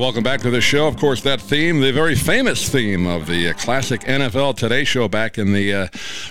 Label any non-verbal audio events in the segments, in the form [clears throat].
Welcome back to the show. Of course, that theme, the very famous theme of the uh, classic NFL Today show back in the uh,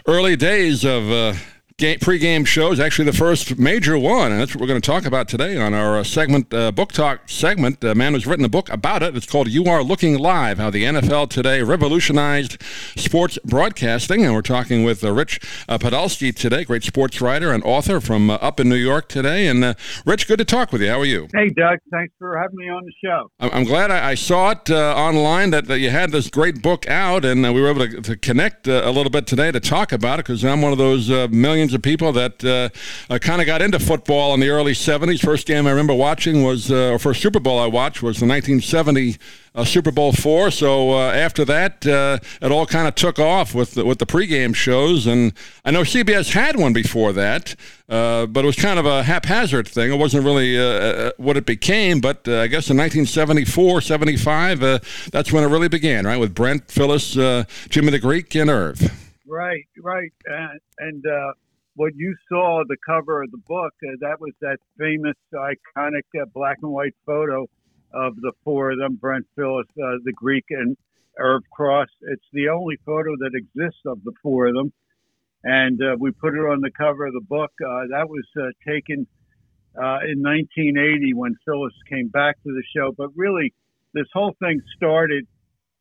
early days of. Uh, game, pre-game shows, actually the first major one, and that's what we're going to talk about today on our uh, segment, uh, book talk segment. A man who's written a book about it. It's called "You Are Looking Live: How the NFL Today Revolutionized Sports Broadcasting." And we're talking with uh, Rich uh, Podolsky today, great sports writer and author from uh, up in New York today. And uh, Rich, good to talk with you. How are you? Hey, Doug. Thanks for having me on the show. I'm glad I, I saw it uh, online that, that you had this great book out, and we were able to, to connect a little bit today to talk about it because I'm one of those millions of people that uh, uh kind of got into football in the early 70s. First game I remember watching was, uh, first Super Bowl I watched was the 1970 uh, Super Bowl four. So uh, after that, uh, it all kind of took off with the, with the pregame shows, and I know CBS had one before that, uh, but it was kind of a haphazard thing. It wasn't really uh, what it became, but I guess in 1974, 75, that's when it really began, right? With Brent, Phyllis, Jimmy the Greek, and Irv. Right, right, and. and what you saw the cover of the book uh, that was that famous iconic uh, black and white photo of the four of them brent phyllis uh, the greek and irv cross. It's the only photo that exists of the four of them. And uh, we put it on the cover of the book. Uh, that was uh, taken in 1980 when phyllis came back to the show. But really this whole thing started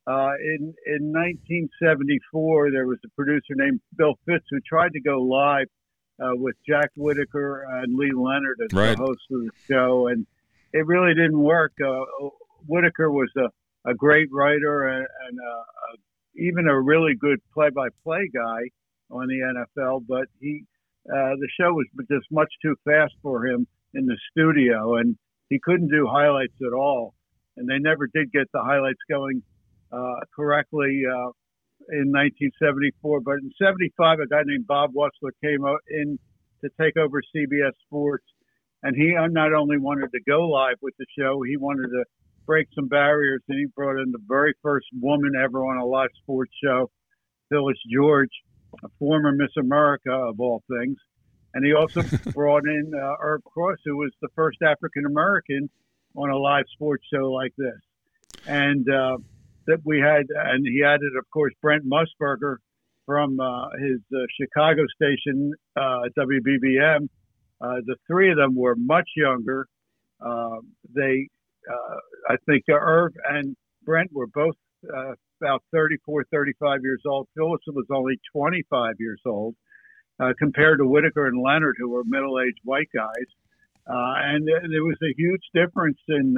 in in 1974, there was a producer named Bill Fitz who tried to go live uh, with Jack Whitaker and Lee Leonard as right. the host of the show, and it really didn't work. Uh, Whitaker was a, a great writer and, and uh, uh, even a really good play-by-play guy on the NFL, but he uh, the show was just much too fast for him in the studio, and he couldn't do highlights at all. And they never did get the highlights going uh, correctly uh, in 1974. But in 75, a guy named Bob Wussler came in to take over CBS Sports. And he not only wanted to go live with the show, he wanted to break some barriers. And he brought in the very first woman ever on a live sports show, Phyllis George, a former Miss America of all things. And he also [laughs] brought in uh, Irv Cross, who was the first African American on a live sports show like this. And uh, that we had, and he added, of course, Brent Musburger from uh, his uh, Chicago station, uh, WBBM. Uh, the three of them were much younger. Um, they, uh, I think, Irv and Brent were both about 34, 35 years old. Phyllis was only 25 years old, compared to Whitaker and Leonard, who were middle-aged white guys. and there was a huge difference in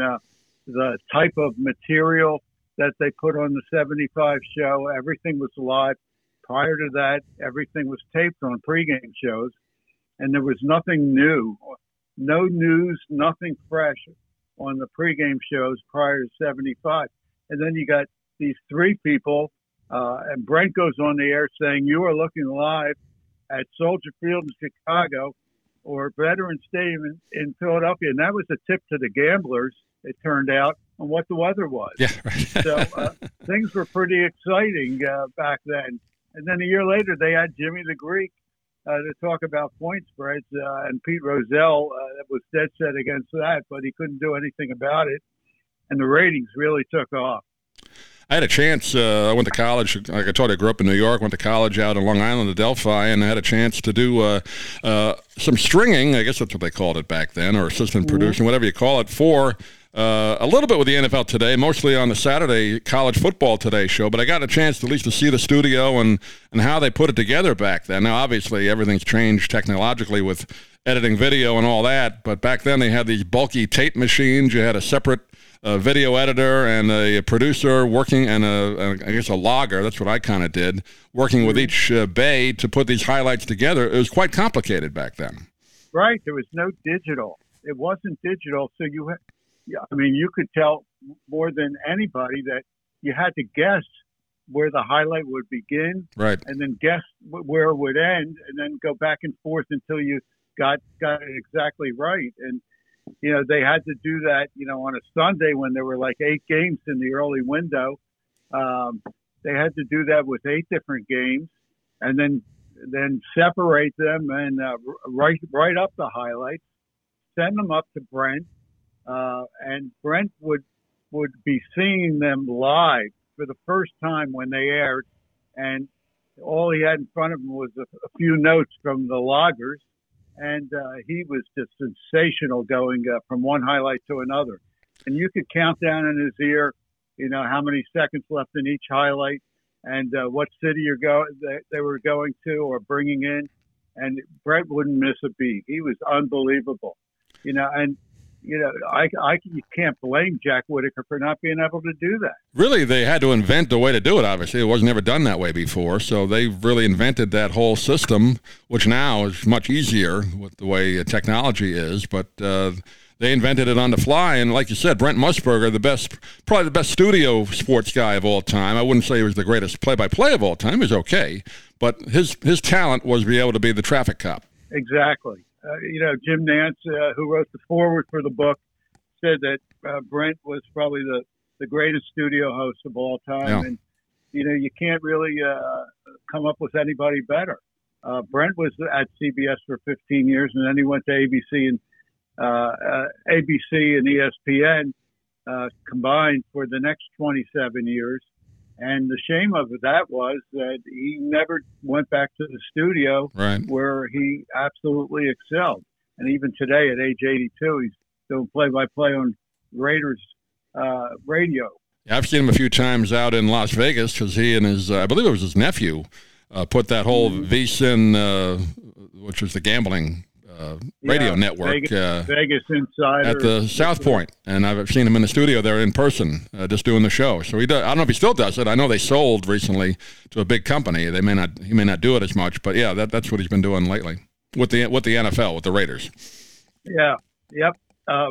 the type of material that they put on the 75 show. Everything was live. Prior to that, everything was taped on pregame shows, and there was nothing new, no news, nothing fresh on the pregame shows prior to 75. And then you got these three people, uh, and Brent goes on the air saying, You are looking live at Soldier Field in Chicago or Veterans Stadium in, in Philadelphia. And that was a tip to the gamblers, it turned out on what the weather was. Yeah, right. [laughs] so uh, things were pretty exciting uh, back then. And then a year later, they had Jimmy the Greek uh, to talk about point spreads, uh, and Pete Rozelle uh, was dead set against that, but he couldn't do anything about it. And the ratings really took off. I had a chance. Uh, I went to college. Like I told you, I grew up in New York. Went to college out in Long Island, Adelphi, and I had a chance to do uh, uh, some stringing. I guess that's what they called it back then, or assistant mm-hmm. producing, whatever you call it, for uh, a little bit with the NFL today, mostly on the Saturday college football today show. But I got a chance to at least to see the studio and and how they put it together back then. Now, obviously, everything's changed technologically with editing video and all that. But back then, they had these bulky tape machines. You had a separate uh, video editor and a producer working, and a, a I guess a logger. That's what I kind of did, working with each uh, bay to put these highlights together. It was quite complicated back then. Right. There was no digital. It wasn't digital, so you I mean, you could tell more than anybody that you had to guess where the highlight would begin, right, and then guess where it would end, and then go back and forth until you got got it exactly right. And you know, they had to do that, you know, on a Sunday when there were like eight games in the early window. Um, they had to do that with eight different games, and then then separate them and uh, write write up the highlights, send them up to Brent, uh, and Brent would would be seeing them live for the first time when they aired, and all he had in front of him was a, a few notes from the loggers, and uh, he was just sensational going uh, from one highlight to another. And you could count down in his ear, you know, how many seconds left in each highlight, and uh, what city you're go they, they were going to or bringing in, and Brent wouldn't miss a beat. He was unbelievable, you know, and you know, I, I you can't blame Jack Whitaker for not being able to do that. Really, they had to invent a way to do it. Obviously, it was never done that way before. So they really invented that whole system, which now is much easier with the way technology is. But uh, they invented it on the fly, and like you said, Brent Musburger, the best, probably the best studio sports guy of all time. I wouldn't say he was the greatest play-by-play of all time. He was okay, but his his talent was to be able to be the traffic cop. Exactly uh, you know, Jim Nantz, uh, who wrote the foreword for the book, said that uh, Brent was probably the, the greatest studio host of all time. Yeah. And, you know, you can't really uh, come up with anybody better. Uh, Brent was at CBS for 15 years, and then he went to ABC and uh, uh, ABC and ESPN uh, combined for the next 27 years. And the shame of that was that he never went back to the studio right. where he absolutely excelled. And even today, at age 82, he's doing play-by-play on Raiders uh, radio. Yeah, I've seen him a few times out in Las Vegas because he and his, uh, I believe it was his nephew, uh, put that whole mm-hmm. VSIN, uh, which was the gambling uh, radio yeah, network. Vegas, uh, Vegas Insider at the South Point, and I've seen him in the studio there in person, uh, just doing the show. So he does. I don't know if he still does it. I know they sold recently to a big company. They may not. He may not do it as much, but yeah, that, that's what he's been doing lately with the with the NFL with the Raiders. Yeah. Yep. Uh,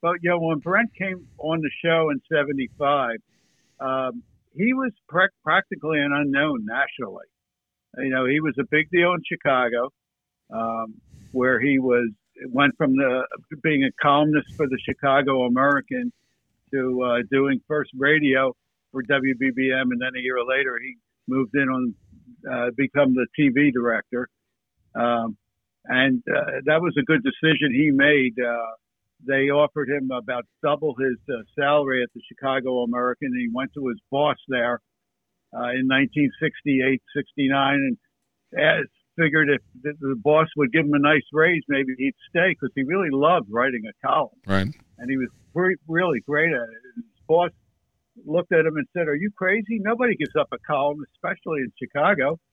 but you know, when Brent came on the show in '75, um, he was pre- practically an unknown nationally. You know, he was a big deal in Chicago. Um, where he was went from the being a columnist for the Chicago American to uh, doing first radio for WBBM, and then a year later he moved in on uh, become the TV director, um, and uh, that was a good decision he made. Uh, they offered him about double his uh, salary at the Chicago American, and he went to his boss there uh, in 1968, 69, and as figured if the, the boss would give him a nice raise, maybe he'd stay because he really loved writing a column. Right. And he was really great at it. His boss looked at him and said, "Are you crazy? Nobody gives up a column, especially in Chicago." [laughs]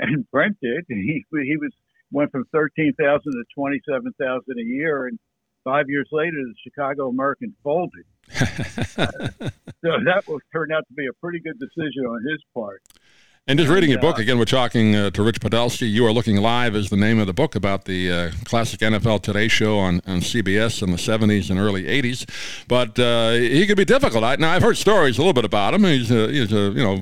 And Brent did. [laughs] He he was went from thirteen thousand to twenty seven thousand a year, and five years later, the Chicago American folded. uh, [laughs] so that was turned out to be a pretty good decision on his part. And just reading your book again, we're talking uh, to Rich Podolsky. You are looking live is the name of the book about the uh, classic NFL Today show on, on CBS in the '70s and early '80s. But uh, he could be difficult. I, now I've heard stories a little bit about him. He's a, he's a you know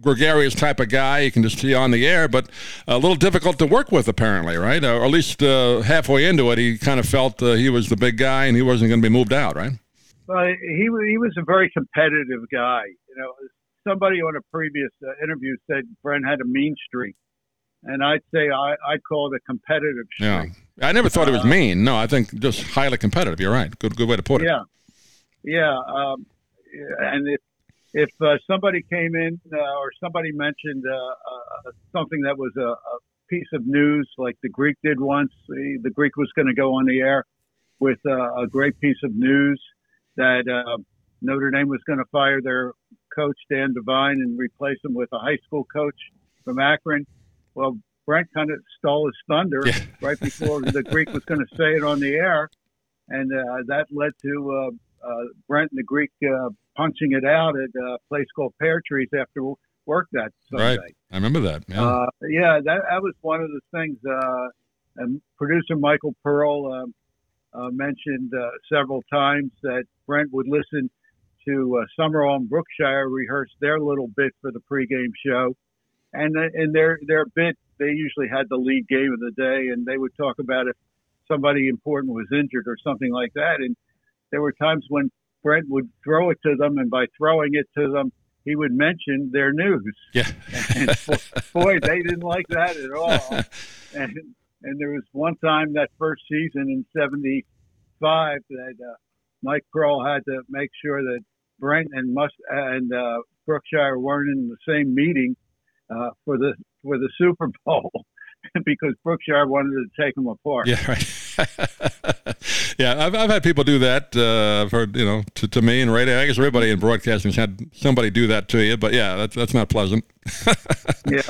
gregarious type of guy. You can just see on the air, but a little difficult to work with apparently, right? Or at least uh, halfway into it, he kind of felt uh, he was the big guy and he wasn't going to be moved out, right? Well, he he was a very competitive guy. You know, somebody on a previous uh, interview said Brent had a mean streak, and I'd say I I call it a competitive streak. Yeah, I never thought uh, it was uh, mean. No, I think just highly competitive. You're right. Good good way to put it. Yeah, yeah, um, and if if uh, somebody came in uh, or somebody mentioned uh, uh, something that was a, a, piece of news, like the Greek did once, the, the Greek was going to go on the air with a great piece of news that Notre Dame was going to fire their coach Dan Devine and replace him with a high school coach from Akron. Well, Brent kind of stole his thunder yeah. [laughs] right before the Greek was going to say it on the air, and uh, that led to uh, uh, Brent and the Greek uh, punching it out at a place called Pear Trees after work that Sunday. Right, I remember that. Yeah, uh, yeah that, that was one of the things. Uh, and producer Michael Pearl mentioned several times that Brent would listen to uh, Summerall and Brookshier rehearse their little bit for the pregame show, and in their their bit they usually had the lead game of the day, and they would talk about if somebody important was injured or something like that. And there were times when Brent would throw it to them, and by throwing it to them, he would mention their news. [laughs] Yeah, and boy, they didn't like that at all. [laughs] And and there was one time that first season in '75 that uh, Mike Pearl had to make sure that Brent and Must and uh, Brookshier weren't in the same meeting uh, for the for the Super Bowl [laughs] because Brookshier wanted to take them apart. Yeah, right. [laughs] yeah, I've, I've had people do that. Uh, I've heard, you know, to, to me and radio. I guess everybody in broadcasting has had somebody do that to you. But yeah, that's that's not pleasant. [laughs] yeah,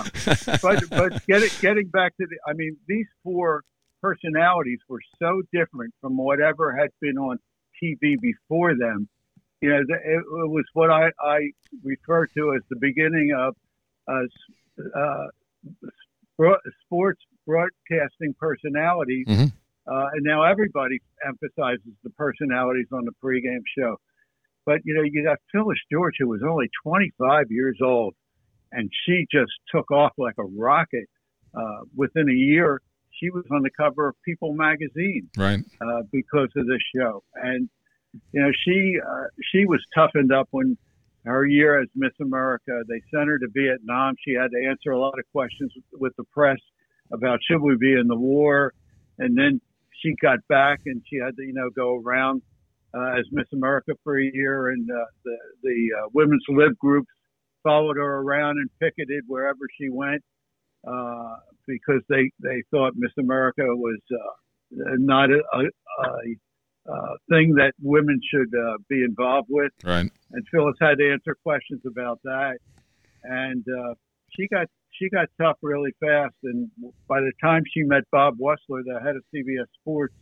but but getting getting back to the, I mean, these four personalities were so different from whatever had been on TV before them. You know, it, it was what I, I refer to as the beginning of uh, uh, sports broadcasting personalities. Mm-hmm. Uh, and now everybody emphasizes the personalities on the pregame show. But, you know, you got Phyllis George, who was only 25 years old, and she just took off like a rocket. Uh, within a year, she was on the cover of People magazine, right? Uh, because of this show, and you know she uh, she was toughened up when her year as Miss America. They sent her to Vietnam. She had to answer a lot of questions with the press about should we be in the war, and then she got back and she had to you know go around uh, as Miss America for a year, and uh, the the uh, women's lib groups followed her around and picketed wherever she went uh, because they they thought Miss America was uh, not a, a, a, a, thing that women should uh, be involved with. Right. And Phyllis had to answer questions about that, and uh, she got she got tough really fast. And by the time she met Bob Wussler, the head of CBS Sports,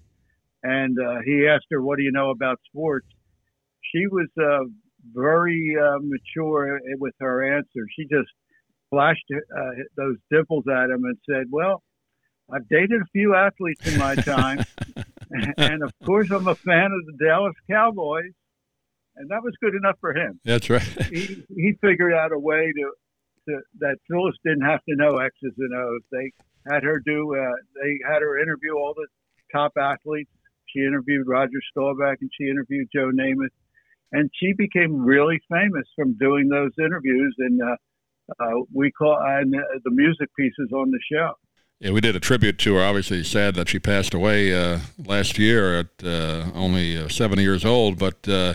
and uh, he asked her, "What do you know about sports?" She was uh, very uh, mature with her answer. She just flashed uh, those dimples at him and said, "Well, I've dated a few athletes in my [laughs] time, [laughs] and of course, I'm a fan of the Dallas Cowboys." And that was good enough for him. That's right. he, he figured out a way to, to that Phyllis didn't have to know X's and O's. They had her do. Uh, they had her interview all the top athletes. She interviewed Roger Staubach and she interviewed Joe Namath, and she became really famous from doing those interviews. And uh, uh, we call and the music pieces on the show. Yeah, we did a tribute to her. Obviously, sad that she passed away uh, last year at uh, only uh, 70 years old. But uh,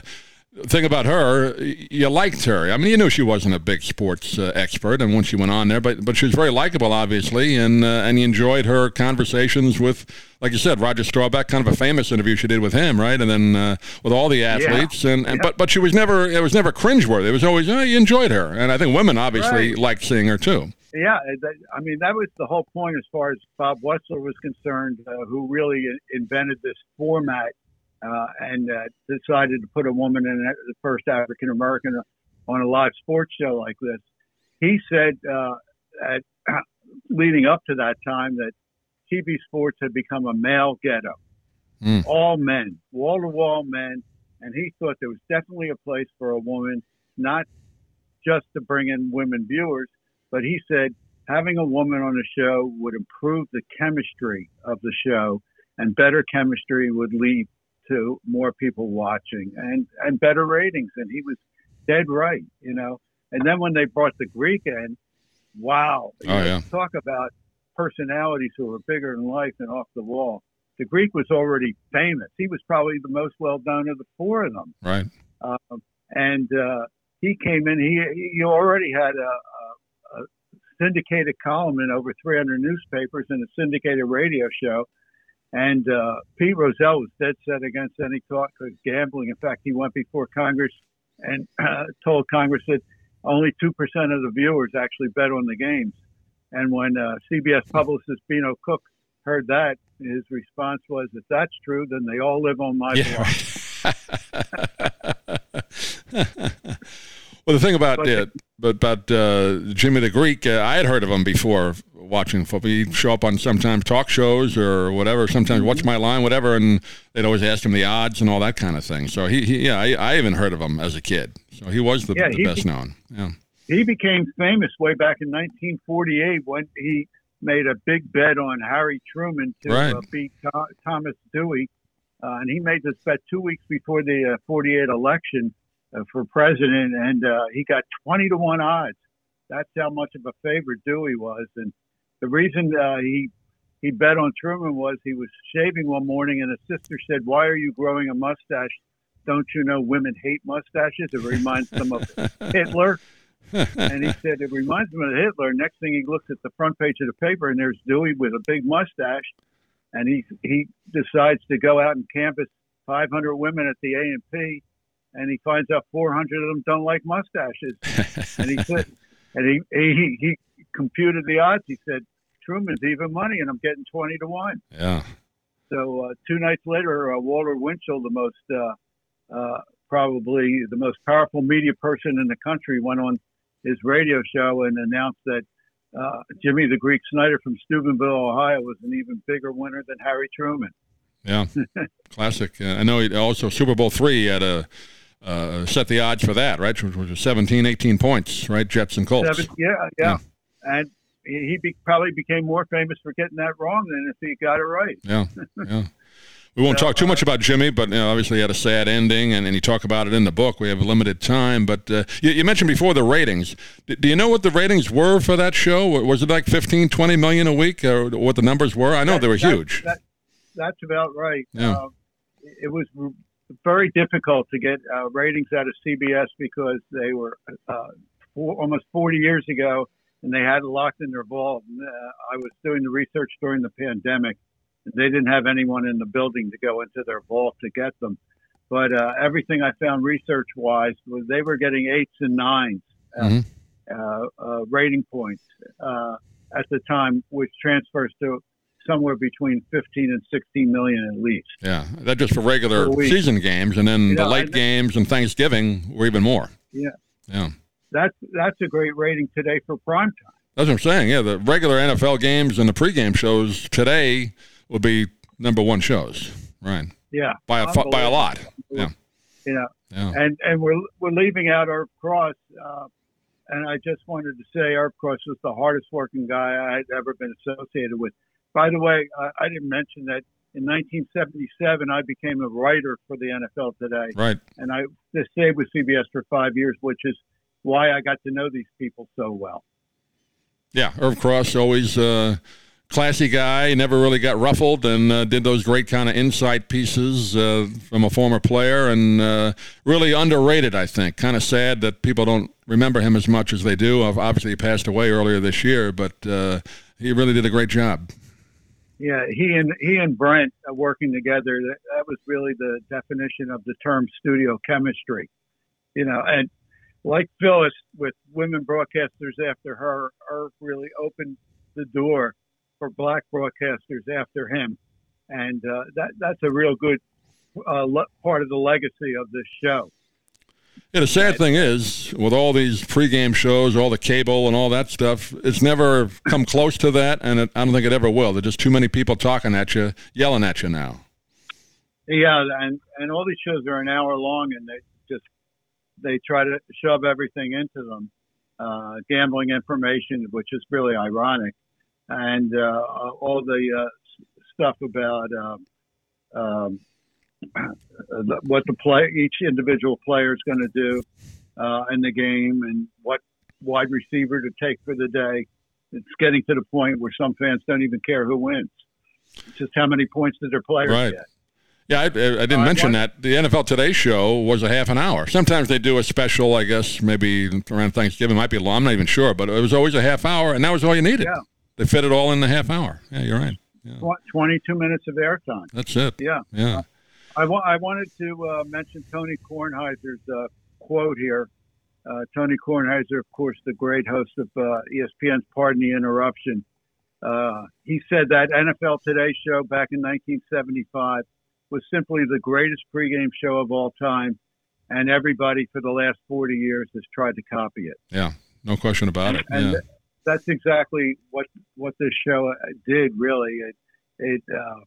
thing about her, you liked her. I mean, you knew she wasn't a big sports uh, expert, and when she went on there, but but she was very likable, obviously, and uh, and you enjoyed her conversations with, like you said, Roger Staubach, kind of a famous interview she did with him, right? And then uh, with all the athletes, yeah. and, and but but she was never it was never cringeworthy. It was always oh, you enjoyed her, and I think women obviously right. liked seeing her too. Yeah, I mean that was the whole point as far as Bob Wussler was concerned, uh, who really invented this format uh, and uh, decided to put a woman in the first African American on a live sports show like this. He said uh, at, [clears throat] leading up to that time that TV sports had become a male ghetto, mm. all men, wall to wall men, and he thought there was definitely a place for a woman, not just to bring in women viewers, but he said having a woman on the show would improve the chemistry of the show, and better chemistry would lead to more people watching and and better ratings. And he was dead right, you know. And then when they brought the Greek in, wow! Oh yeah. Talk about personalities who were bigger in life and off the wall. The Greek was already famous. He was probably the most well known of the four of them. Right. Um, and uh, he came in. He he already had a, a syndicated column in over 300 newspapers and a syndicated radio show and uh, Pete Rozelle was dead set against any talk of gambling. In fact, he went before Congress and uh, told Congress that only 2% of the viewers actually bet on the games. And when uh, CBS publicist Beano Cook heard that, his response was, if that's true, then they all live on my yeah. [laughs] well, the thing about it, but about uh, Jimmy the Greek, uh, I had heard of him before watching football. He'd show up on sometimes talk shows or whatever, sometimes mm-hmm. What's My Line, whatever, and they'd always ask him the odds and all that kind of thing. So he, he yeah, I, I, even heard of him as a kid. So he was the, yeah, the best known. Yeah. He became famous way back in 1948 when he made a big bet on Harry Truman to right. uh, beat Thomas Dewey. Uh, and he made this bet two weeks before the uh, 48 election uh, for president, and uh, he got 20 to 1 odds. That's how much of a favorite Dewey was. And the reason uh, he he bet on Truman was he was shaving one morning, and his sister said, "Why are you growing a mustache "Don't you know women hate mustaches? It reminds them of [laughs] Hitler." [laughs] and he said it reminds him of Hitler. Next thing he looks at the front page of the paper, and there's Dewey with a big mustache, and he he decides to go out and canvass 500 women at the A and P, and he finds out 400 of them don't like mustaches, [laughs] and he said, and he, he he computed the odds. He said Truman's even money, and I'm getting 20 to one. Yeah. So uh, two nights later, uh, Walter Winchell, the most uh, uh, probably the most powerful media person in the country, went on his radio show and announced that uh, Jimmy the Greek Snyder from Steubenville, Ohio, was an even bigger winner than Harry Truman. Yeah, [laughs] classic. Uh, I know he also Super Bowl three had a uh, set the odds for that, right? Which was 17, 18 points, right? Jets and Colts. Seven, yeah, yeah, yeah, and he be, probably became more famous for getting that wrong than if he got it right. Yeah, yeah. We won't talk too much about Jimmy, but you know, obviously he had a sad ending, and, and you talk about it in the book. We have a limited time, but uh, you, you, mentioned before the ratings. D- do you know what the ratings were for that show? Was it like 15, 20 million a week, or what the numbers were? I know that, they were that, huge. That, that's about right. Yeah. Uh, it was very difficult to get uh, ratings out of CBS because they were uh, four, almost 40 years ago, and they had it locked in their vault. And, uh, I was doing the research during the pandemic they didn't have anyone in the building to go into their vault to get them. But uh, everything I found research wise was they were getting eights and nines uh, mm-hmm. uh, uh, rating points uh, at the time, which transfers to somewhere between 15 and 16 million at least. Yeah, that just for regular season games, and then you the know, late games and Thanksgiving were even more. Yeah, yeah. That's that's a great rating today for prime time. That's what I'm saying. Yeah, the regular NFL games and the pregame shows today will be number one shows, right? Yeah, by a by a lot. Yeah, yeah, yeah. And and we're we're leaving out Irv Cross, uh, and I just wanted to say Irv Cross was the hardest working guy I had ever been associated with. By the way, I, I didn't mention that in 1977 I became a writer for the NFL Today. Right. And I stayed with CBS for five years, which is why I got to know these people so well. Yeah, Irv Cross always. Uh, classy guy, never really got ruffled, and uh, did those great kind of insight pieces uh, from a former player, and uh, really underrated. I think. Kind of sad that people don't remember him as much as they do. Obviously, he passed away earlier this year, but uh, he really did a great job. Yeah, he and he and Brent working together. That, that was really the definition of the term studio chemistry. You know, and like Phyllis with women broadcasters after her, Irv really opened the door for black broadcasters after him, and uh, that that's a real good uh, le- part of the legacy of this show. Yeah, the sad thing is, with all these pregame shows, all the cable and all that stuff, it's never come close to that, and it, I don't think it ever will. There's just too many people talking at you, yelling at you now. Yeah, and and all these shows are an hour long, and they just they try to shove everything into them, uh, gambling information, which is really ironic and uh, all the uh, stuff about um, um, what the play each individual player is going to do uh, in the game and what wide receiver to take for the day. It's getting to the point where some fans don't even care who wins. It's just how many points did their players right. get. Yeah, I, I didn't uh, mention that. The NFL Today show was a half an hour. Sometimes they do a special, I guess, maybe around Thanksgiving. It might be long. I'm not even sure, but it was always a half hour, and that was all you needed. Yeah. They fit it all in the half hour. Yeah, you're right. Yeah. 22 minutes of airtime. That's it. Yeah. Yeah. I, wa- I wanted to uh, mention Tony Kornheiser's uh, quote here. Uh, Tony Kornheiser, of course, the great host of uh, ESPN's Pardon the Interruption. Uh, he said that NFL Today show back in 1975 was simply the greatest pregame show of all time, and everybody for the last 40 years has tried to copy it. Yeah, no question about it. And, yeah that's exactly what what this show uh, did. Really, it, it, uh,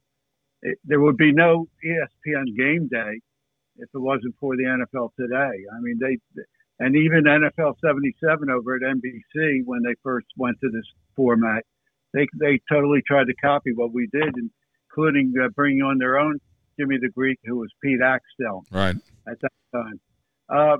it there would be no ESPN Game Day if it wasn't for the NFL Today. I mean, they and even NFL 77 over at NBC when they first went to this format, they they totally tried to copy what we did, including uh, bringing on their own Jimmy the Greek, who was Pete Axthelm, right at that time. Uh,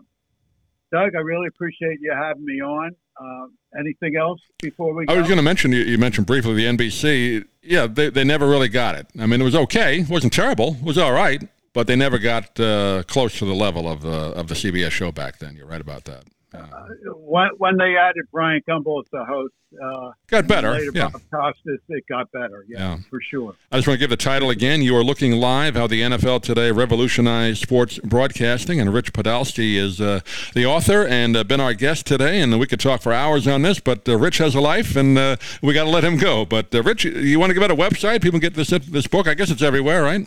Doug, I really appreciate you having me on. Uh, anything else before we? Go? I was going to mention you, you, mentioned briefly the NBC. Yeah, they, they never really got it. I mean, it was okay. It wasn't terrible. It was all right. but they never got uh, close to the level of the of the CBS show back then. You're right about that. Uh, when, when they added Bryant Gumbel as the host, uh, got better. Later, yeah. Bob Costas, it got better. Yeah, yeah, for sure. I just want to give the title again. You are looking live how the NFL today revolutionized sports broadcasting, and Rich Podolsky is uh, the author and uh, been our guest today. And we could talk for hours on this, but uh, Rich has a life, and uh, we got to let him go. But uh, Rich, you want to give out a website? People can get this this book. I guess it's everywhere, right?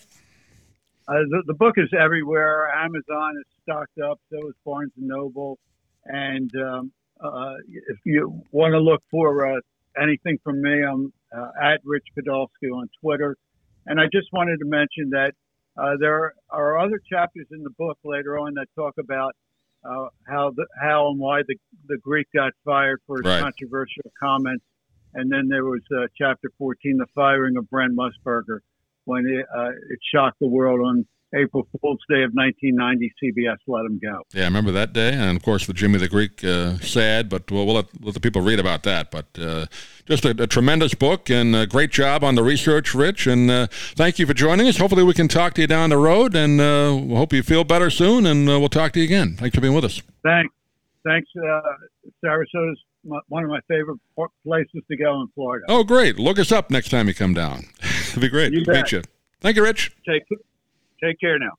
the, the book is everywhere. Amazon is stocked up. So is Barnes and Noble. And um, uh, if you want to look for uh, anything from me, I'm uh, at Rich Podolsky on Twitter. And I just wanted to mention that uh, there are other chapters in the book later on that talk about uh, how the, how and why the the Greek got fired for his right. controversial comments. And then there was uh, chapter 14, the firing of Brent Musburger, when it, it shocked the world on April Fool's Day of 1990, CBS let him go. Yeah, I remember that day, and of course the Jimmy the Greek uh, sad, but we'll, we'll let, let, the people read about that. But uh, just a, a, tremendous book and a great job on the research, Rich. And uh, thank you for joining us. Hopefully we can talk to you down the road, and uh, we hope you feel better soon. And uh, we'll talk to you again. Thanks for being with us. Thanks. Thanks. Uh, Sarasota's one of my favorite places to go in Florida. Oh, great! Look us up next time you come down. [laughs] It'd be great you to bet. meet you. Thank you, Rich. Take Take care now.